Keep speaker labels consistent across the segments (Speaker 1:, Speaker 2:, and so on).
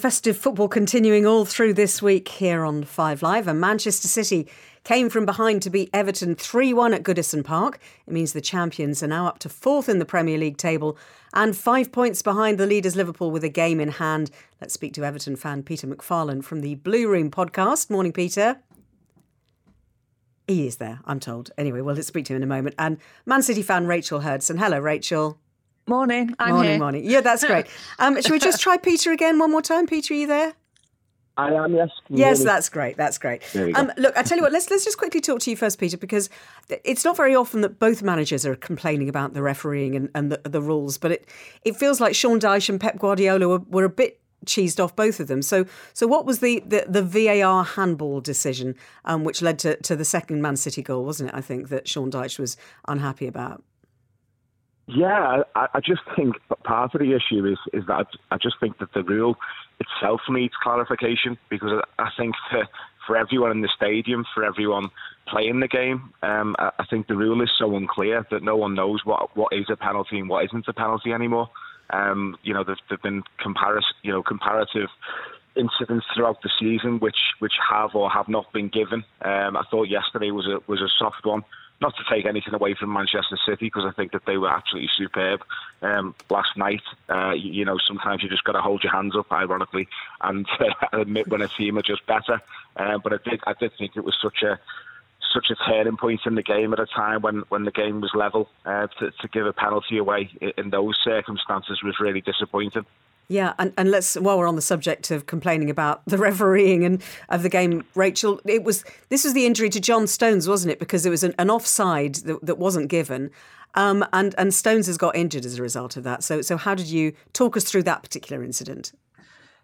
Speaker 1: Festive football continuing all through this week here on Five Live, and Manchester City came from behind to beat Everton 3 1 at Goodison Park. It means the champions are now up to fourth in the Premier League table and five points behind the leaders Liverpool with a game in hand. Let's speak to Everton fan Peter MacFarlane from the Blue Room podcast. Morning, Peter. He is there, I'm told. Anyway, well, let's speak to him in a moment. And Man City fan Rachel Hurdson. Hello, Rachel.
Speaker 2: Morning. I'm
Speaker 1: morning,
Speaker 2: here.
Speaker 1: morning. Yeah, that's great. Um, should we just try Peter again one more time? Peter, are you there?
Speaker 3: I am, yes.
Speaker 1: Yes,
Speaker 3: hear
Speaker 1: that's great. That's great. Um, look, I tell you what. Let's let's just quickly talk to you first, Peter, because it's not very often that both managers are complaining about the refereeing and, and the, the rules, but it it feels like Sean Dyche and Pep Guardiola were, were a bit cheesed off both of them. So so what was the the, the VAR handball decision, um, which led to, to the second Man City goal, wasn't it? I think that Sean Dyche was unhappy about.
Speaker 3: Yeah, I, I just think part of the issue is is that I, just think that the rule itself needs clarification because I think for, everyone in the stadium, for everyone playing the game, um, I, I think the rule is so unclear that no one knows what what is a penalty and what isn't a penalty anymore. Um, you know, there's, there've been comparis, you know, comparative incidents throughout the season which which have or have not been given. Um, I thought yesterday was a was a soft one. Not to take anything away from Manchester City because I think that they were absolutely superb um, last night. Uh, you, you know, sometimes you just got to hold your hands up, ironically, and uh, admit when a team are just better. Uh, but I did I did think it was such a such a turning point in the game at a time when, when the game was level. Uh, to, to give a penalty away in those circumstances was really disappointing.
Speaker 1: Yeah, and, and let's while we're on the subject of complaining about the refereeing and of the game, Rachel, it was this was the injury to John Stones, wasn't it? Because it was an, an offside that, that wasn't given, um, and and Stones has got injured as a result of that. So so how did you talk us through that particular incident?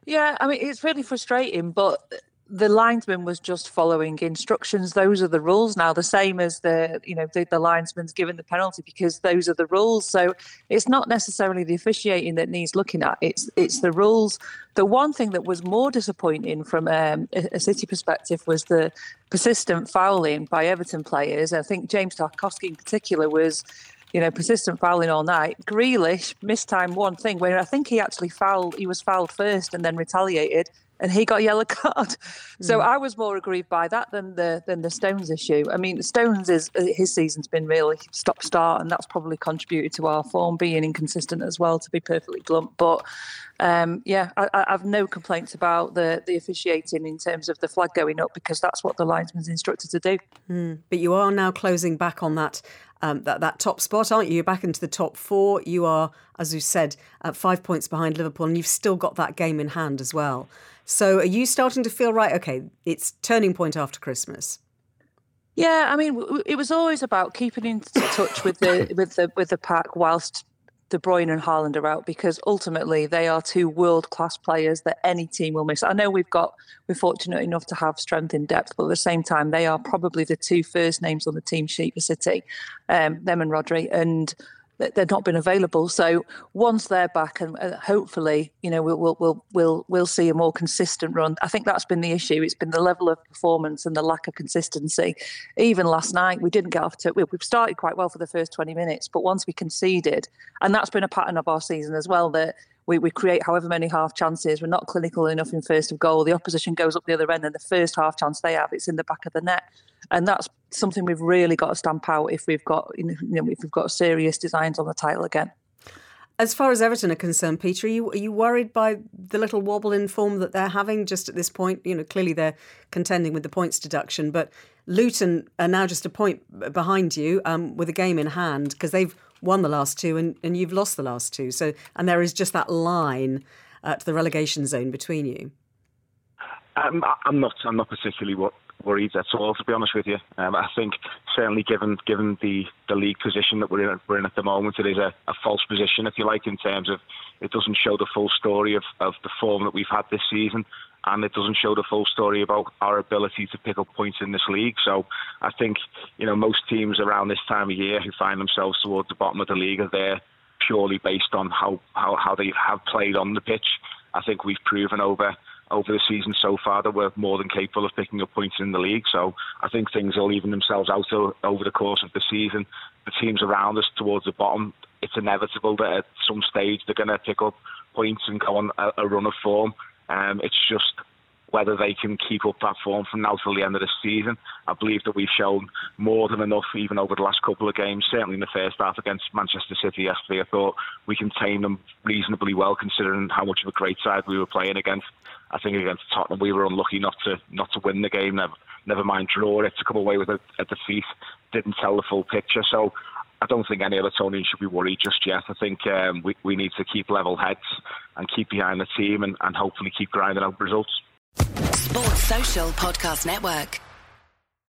Speaker 2: Yeah, I mean, it's really frustrating, but the linesman was just following instructions. Those are the rules now, the same as the, you know, the, the linesman's given the penalty because those are the rules. So it's not necessarily the officiating that needs looking at. It's it's the rules. The one thing that was more disappointing from um, a, a City perspective was the persistent fouling by Everton players. I think James Tarkowski in particular was you know, persistent fouling all night. Grealish missed time one thing where I think he actually fouled. He was fouled first and then retaliated, and he got a yellow card. So hmm. I was more aggrieved by that than the than the Stones issue. I mean, Stones is uh, his season's been really stop start, and that's probably contributed to our form being inconsistent as well. To be perfectly blunt, but um, yeah, I, I have no complaints about the the officiating in terms of the flag going up because that's what the linesman's instructed to do.
Speaker 1: But you are now closing back on that um, that that top spot, aren't you? You're back into the top four. You are, as you said, at five points behind Liverpool, and you've still got that game in hand as well. So are you starting to feel right? Okay, it's turning point after Christmas.
Speaker 2: Yeah, I mean, it was always about keeping in touch with the with the with the pack whilst De Bruyne and Haaland are out, because ultimately they are two world class players that any team will miss. I know we've got we're fortunate enough to have strength in depth, but at the same time, they are probably the two first names on the team sheet for City, um, them and Rodri, and they've not been available. So once they're back, and uh, hopefully, you know, we'll, we'll we'll we'll we'll see a more consistent run. I think that's been the issue. It's been the level of performance and the lack of consistency. Even last night, we didn't get off to. We've started quite well for the first twenty minutes, but once we conceded, and that's been a pattern of our season as well. That we, we create however many half chances. We're not clinical enough in first of goal. The opposition goes up the other end, and the first half chance they have, it's in the back of the net, and that's something we've really got to stamp out if we've got you know if we've got serious designs on the title again.
Speaker 1: As far as Everton are concerned, Peter, are you, are you worried by the little wobble in form that they're having just at this point? You know, clearly they're contending with the points deduction, but Luton are now just a point behind you um, with a game in hand because they've won the last two and, and you've lost the last two. So, and there is just that line to the relegation zone between you.
Speaker 3: Um, I'm not. I'm not particularly worried at all, to be honest with you. Um, I think certainly given given the, the league position that we're in, we're in at the moment, it is a, a false position, if you like, in terms of it doesn't show the full story of, of the form that we've had this season. And it doesn't show the full story about our ability to pick up points in this league. So I think, you know, most teams around this time of year who find themselves towards the bottom of the league are there purely based on how, how, how they have played on the pitch. I think we've proven over over the season so far that we're more than capable of picking up points in the league. So I think things will even themselves out over the course of the season. The teams around us towards the bottom, it's inevitable that at some stage they're going to pick up points and go on a, a run of form. Um, it's just whether they can keep up that form from now till the end of the season. I believe that we've shown more than enough, even over the last couple of games. Certainly in the first half against Manchester City yesterday, I thought we contained them reasonably well, considering how much of a great side we were playing against. I think against Tottenham, we were unlucky not to not to win the game. Never, never mind draw it to come away with a, a defeat. Didn't tell the full picture. So I don't think any other Evertonian should be worried just yet. I think um, we, we need to keep level heads and keep behind the team and, and hopefully keep grinding out results. Sports Social Podcast Network.